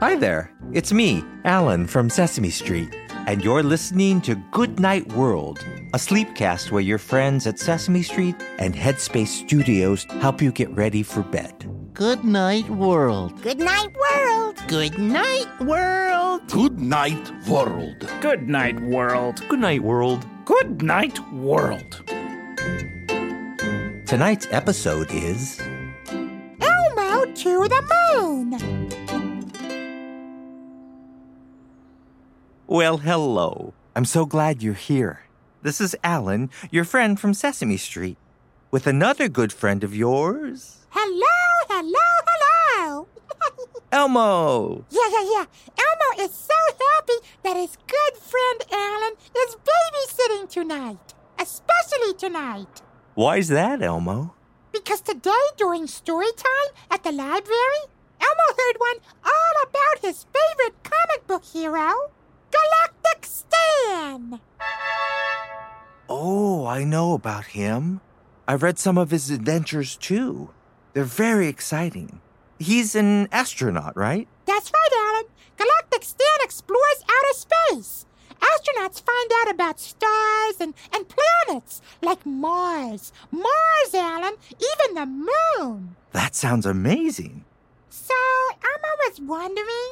Hi there, it's me, Alan from Sesame Street, and you're listening to Good Night World, a sleepcast where your friends at Sesame Street and Headspace Studios help you get ready for bed. Good night, world. Good night, world. Good night, world. Good night, world. Good night, world. Good night, world. Good night, world. Tonight's episode is Elmo to the moon. Well, hello. I'm so glad you're here. This is Alan, your friend from Sesame Street, with another good friend of yours, Hello, hello, hello. Elmo. yeah, yeah, yeah. Elmo is so happy that his good friend Alan is babysitting tonight. Especially tonight. Why's that, Elmo? Because today during story time at the library, Elmo heard one all about his favorite comic book hero, Galactic Stan. Oh, I know about him. I've read some of his adventures too. They're very exciting. He's an astronaut, right? That's right, Alan. Galactic Stan explores outer space. Astronauts find out about stars and, and planets like Mars. Mars, Alan, even the moon. That sounds amazing. So, Elmo was wondering,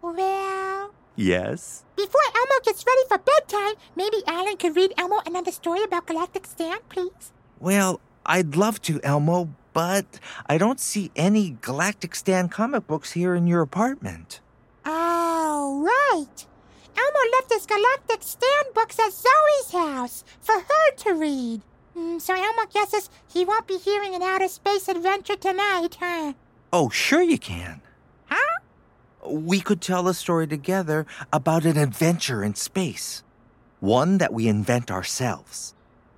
well, Yes. before Elmo gets ready for bedtime, maybe Alan could read Elmo another story about Galactic Stan, please. Well, I'd love to, Elmo, but I don't see any Galactic Stan comic books here in your apartment. Oh, right. Elmo left his Galactic Stan books at Zoe's house for her to read. Hmm, so Elmo guesses he won't be hearing an outer space adventure tonight, huh? Oh, sure you can. Huh? We could tell a story together about an adventure in space. One that we invent ourselves.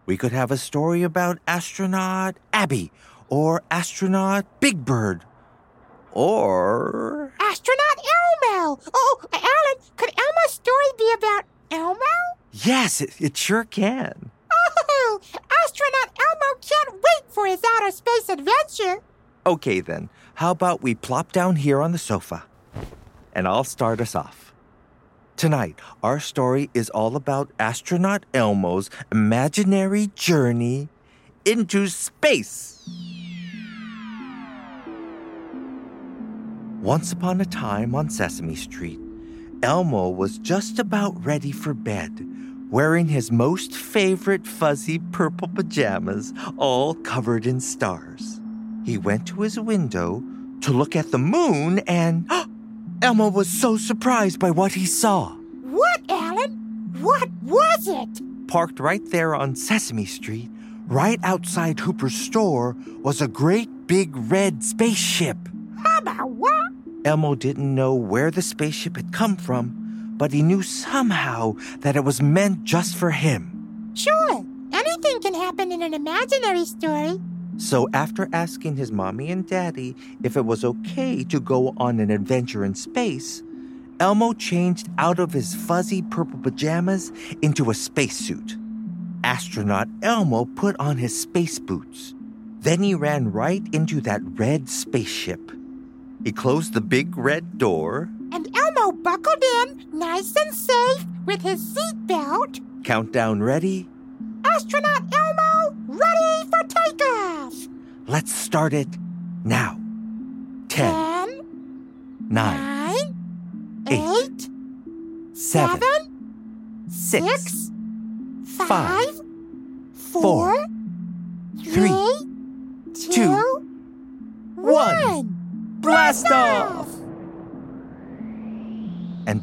We could have a story about astronaut Abby or astronaut Big Bird. Or. Astronaut Elmo! Oh, Alan, could Elmo's story be about Elmo? Yes, it, it sure can. Oh, astronaut Elmo can't wait for his outer space adventure. Okay, then. How about we plop down here on the sofa? And I'll start us off. Tonight, our story is all about astronaut Elmo's imaginary journey into space. Once upon a time on Sesame Street, Elmo was just about ready for bed, wearing his most favorite fuzzy purple pajamas, all covered in stars. He went to his window to look at the moon, and Elmo was so surprised by what he saw. What, Alan? What was it? Parked right there on Sesame Street, right outside Hooper's store, was a great big red spaceship. How about what? Elmo didn't know where the spaceship had come from, but he knew somehow that it was meant just for him. Sure, anything can happen in an imaginary story. So, after asking his mommy and daddy if it was okay to go on an adventure in space, Elmo changed out of his fuzzy purple pajamas into a spacesuit. Astronaut Elmo put on his space boots. Then he ran right into that red spaceship. He closed the big red door, And Elmo buckled in, nice and safe, with his seatbelt. countdown ready. Astronaut Elmo, ready for takeoff. Let's start it now. Ten, Ten, nine, nine, eight, eight, seven, seven, six, six, five, five,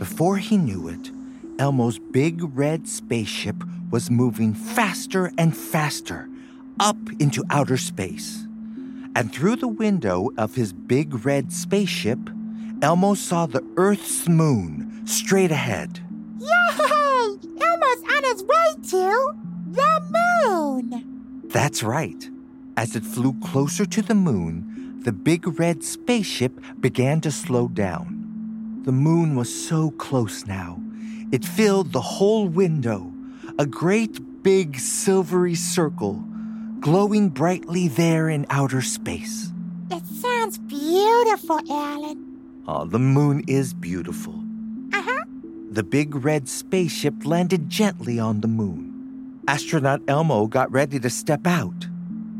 before he knew it, Elmo's big red spaceship was moving faster and faster up into outer space. And through the window of his big red spaceship, Elmo saw the Earth's moon straight ahead. Yay! Elmo's on his way to the moon. That's right. As it flew closer to the moon, the big red spaceship began to slow down. The moon was so close now, it filled the whole window, a great big silvery circle, glowing brightly there in outer space. It sounds beautiful, Alan. Oh, the moon is beautiful. Uh huh. The big red spaceship landed gently on the moon. Astronaut Elmo got ready to step out.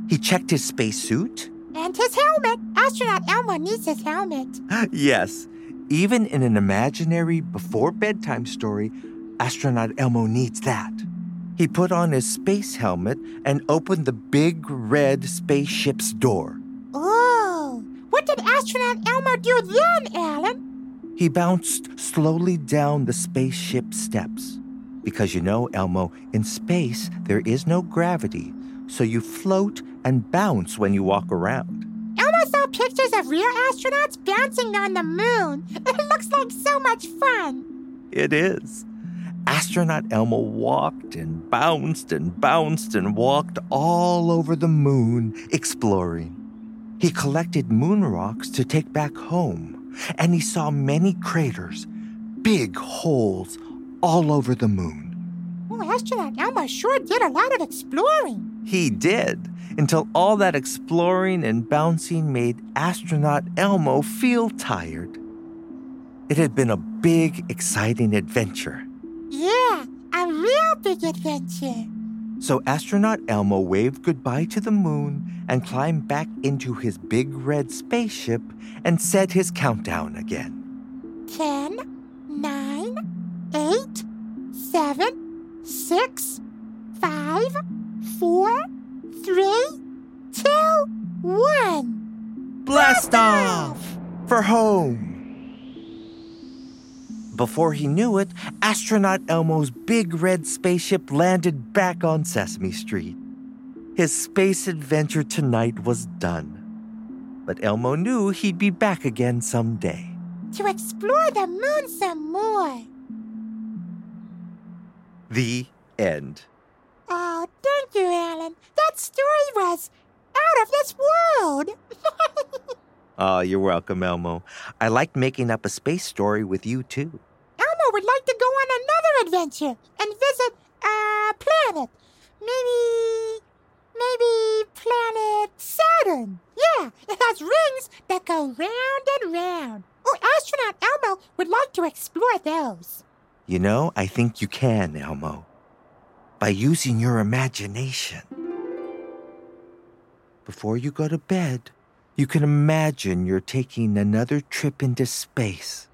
He checked his spacesuit. And his helmet. Astronaut Elmo needs his helmet. yes, even in an imaginary before bedtime story, Astronaut Elmo needs that. He put on his space helmet and opened the big red spaceship's door. Oh, what did Astronaut Elmo do then, Alan? He bounced slowly down the spaceship steps. Because you know, Elmo, in space there is no gravity, so you float and bounce when you walk around. Elmo saw pictures of real astronauts bouncing on the moon. It looks like so much fun. It is. Astronaut Elmo walked and bounced and bounced and walked all over the moon exploring. He collected moon rocks to take back home, and he saw many craters, big holes all over the moon. Oh, Astronaut Elmo sure did a lot of exploring. He did, until all that exploring and bouncing made Astronaut Elmo feel tired. It had been a big, exciting adventure. Yeah, a real big adventure. So Astronaut Elmo waved goodbye to the moon and climbed back into his big red spaceship and said his countdown again. Ten, nine, eight, seven, six, five, four, three, two, one. Blast off! For home! Before he knew it, Astronaut Elmo's big red spaceship landed back on Sesame Street. His space adventure tonight was done. But Elmo knew he'd be back again someday. To explore the moon some more. The end. Oh, thank you, Alan. That story was out of this world. Oh, you're welcome, Elmo. I liked making up a space story with you, too. Elmo would like to go on another adventure and visit a planet. Maybe. Maybe planet Saturn. Yeah, it has rings that go round and round. Oh, astronaut Elmo would like to explore those. You know, I think you can, Elmo. By using your imagination. Before you go to bed, you can imagine you're taking another trip into space,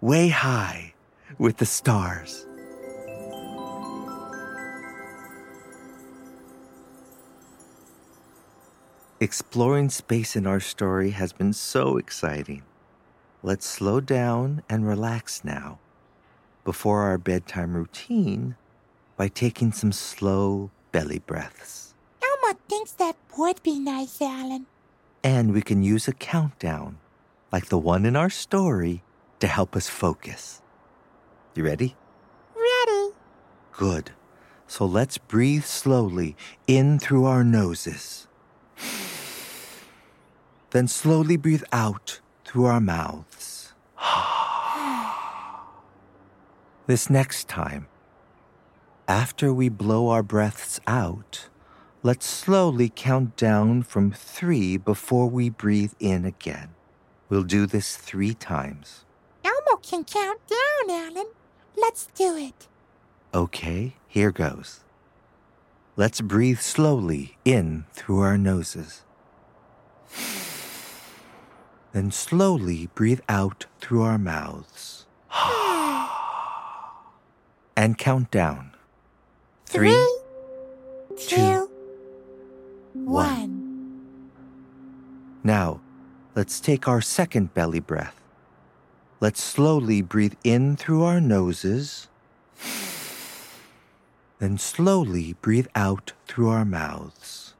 way high with the stars. Exploring space in our story has been so exciting. Let's slow down and relax now before our bedtime routine by taking some slow belly breaths. Elmo thinks that would be nice, Alan. And we can use a countdown, like the one in our story, to help us focus. You ready? Ready? Good. So let's breathe slowly in through our noses. Then slowly breathe out through our mouths. this next time, after we blow our breaths out, let's slowly count down from three before we breathe in again. We'll do this three times. Elmo can count down, Alan. Let's do it. Okay, here goes. Let's breathe slowly in through our noses. Then slowly breathe out through our mouths. and count down. Three, two, let's take our second belly breath. Let's slowly breathe in through our noses. Then slowly breathe out through our mouths.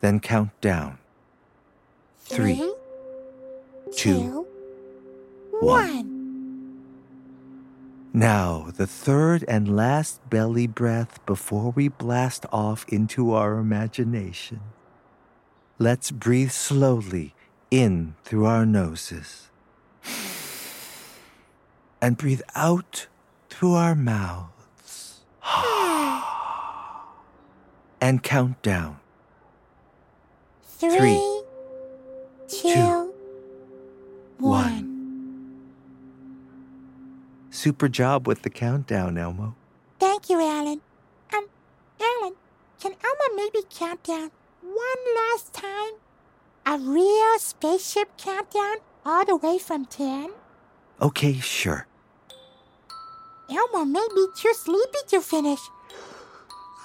then count down. Three, two, one. Now, the third and last belly breath before we blast off into our imagination let's breathe slowly in through our noses and breathe out through our mouths and count down. Three, Three two, two, one. Super job with the countdown, Elmo. Thank you, Alan. Um, Alan, can Elmo maybe count down one last time? A real spaceship countdown all the way from 10? Okay, sure. Elmo may be too sleepy to finish.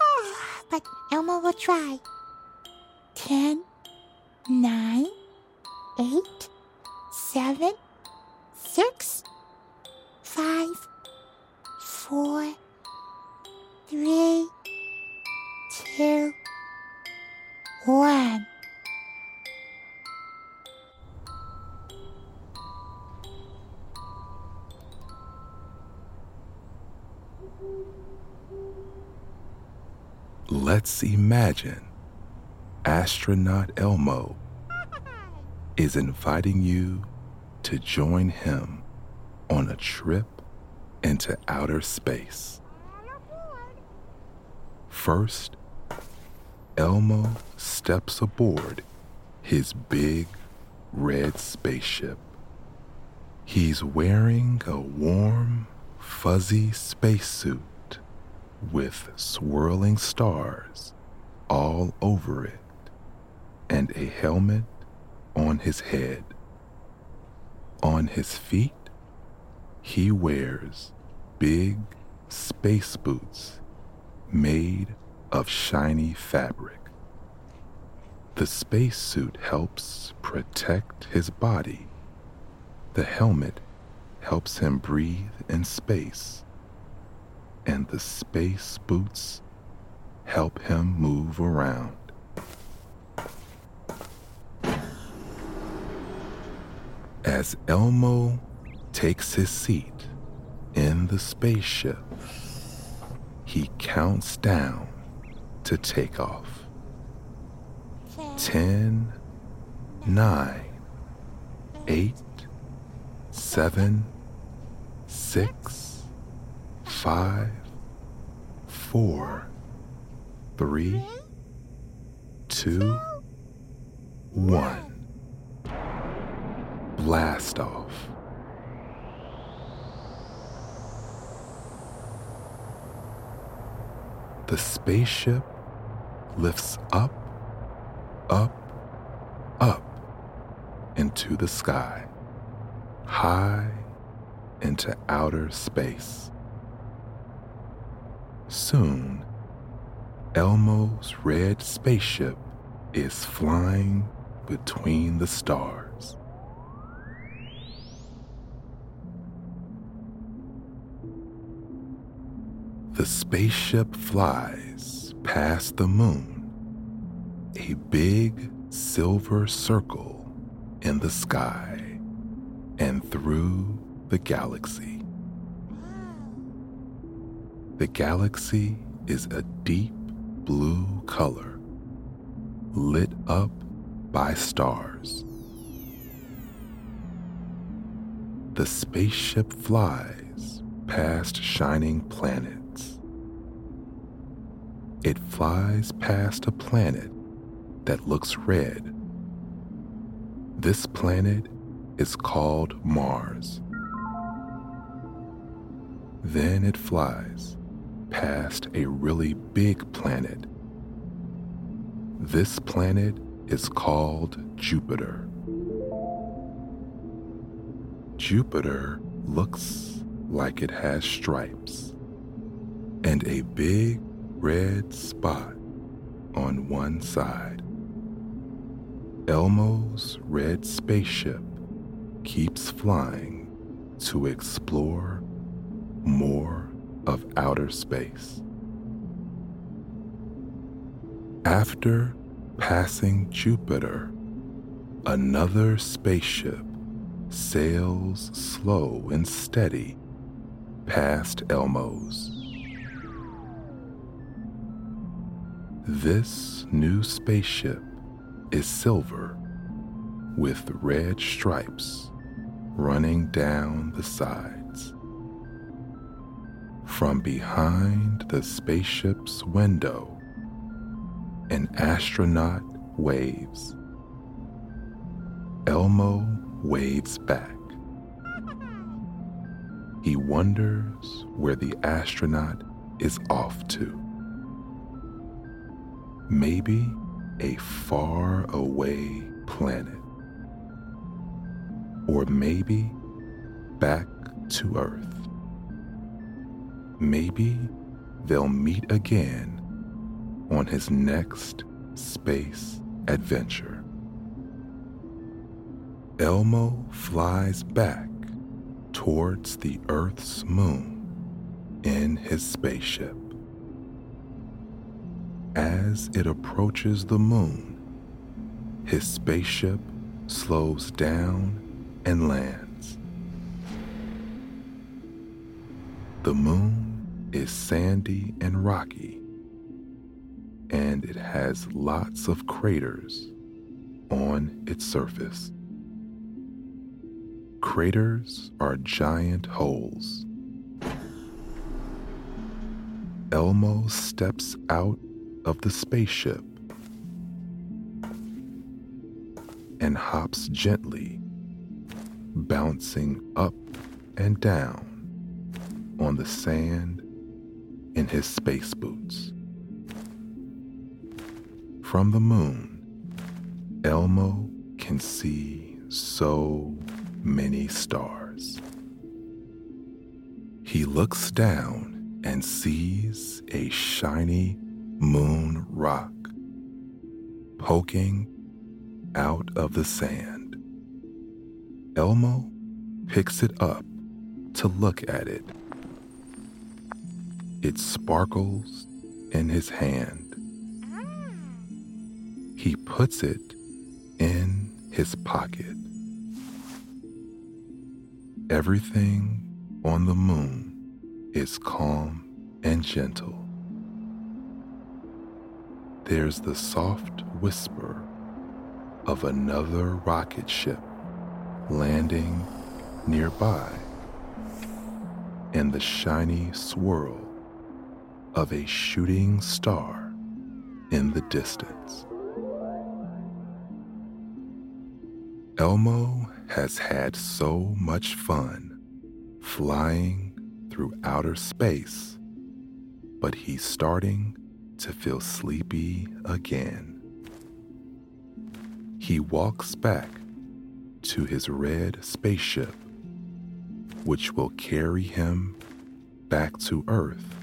Oh, but Elmo will try. Ten, nine, eight, seven, six, five, four, three, two, one. Let's imagine astronaut Elmo is inviting you to join him on a trip into outer space. First, Elmo steps aboard his big red spaceship. He's wearing a warm, fuzzy spacesuit with swirling stars all over it and a helmet on his head. On his feet, he wears big space boots made of shiny fabric. The spacesuit helps protect his body. The helmet helps him breathe in space. And the space boots help him move around. As Elmo takes his seat in the spaceship, he counts down to take off. Ten, nine, eight, seven, six, five, four, three, two, one blast off. The spaceship lifts up, up, up into the sky, high into outer space. Soon, Elmo's red spaceship is flying between the stars. The spaceship flies past the moon, a big silver circle in the sky, and through the galaxy. The galaxy is a deep blue color, lit up by stars. The spaceship flies past shining planets it flies past a planet that looks red. This planet is called Mars. Then it flies past a really big planet. This planet is called Jupiter. Jupiter looks like it has stripes and a big red spot on one side. Elmo's red spaceship keeps flying to explore more of outer space. After passing Jupiter, another spaceship sails slow and steady past Elmo's. This new spaceship is silver with red stripes running down the sides. From behind the spaceship's window, an astronaut waves. Elmo waves back. He wonders where the astronaut is off to. Maybe a far away planet. Or maybe back to Earth. Maybe they'll meet again on his next space adventure. Elmo flies back towards the Earth's moon in his spaceship. As it approaches the moon, his spaceship slows down and lands. The moon is sandy and rocky, and it has lots of craters on its surface. Craters are giant holes. Elmo steps out of the spaceship and hops gently, bouncing up and down on the sand in his space boots. From the moon, Elmo can see so many stars. He looks down and sees a shiny moon rock poking out of the sand. Elmo picks it up to look at it. It sparkles in his hand. He puts it in his pocket. Everything on the moon is calm and gentle. There's the soft whisper of another rocket ship landing nearby and the shiny swirl of a shooting star in the distance. Elmo has had so much fun flying through outer space, but he's starting to feel sleepy again. He walks back to his red spaceship, which will carry him back to Earth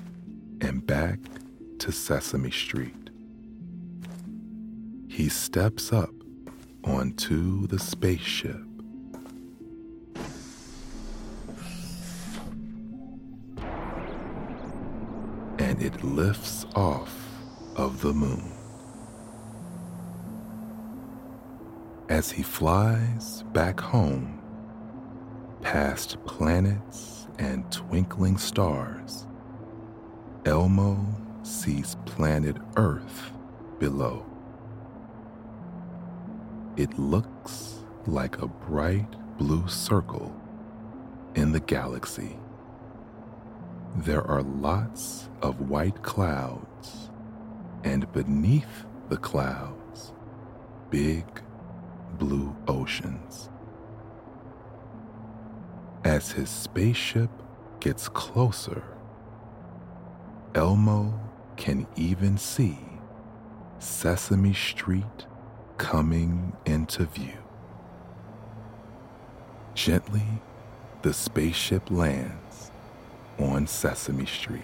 and back to Sesame Street. He steps up onto the spaceship. And it lifts off of the moon. As he flies back home, past planets and twinkling stars, Elmo sees planet Earth below. It looks like a bright blue circle in the galaxy. There are lots of white clouds, and beneath the clouds, big blue oceans. As his spaceship gets closer, Elmo can even see Sesame Street coming into view. Gently, the spaceship lands on Sesame Street.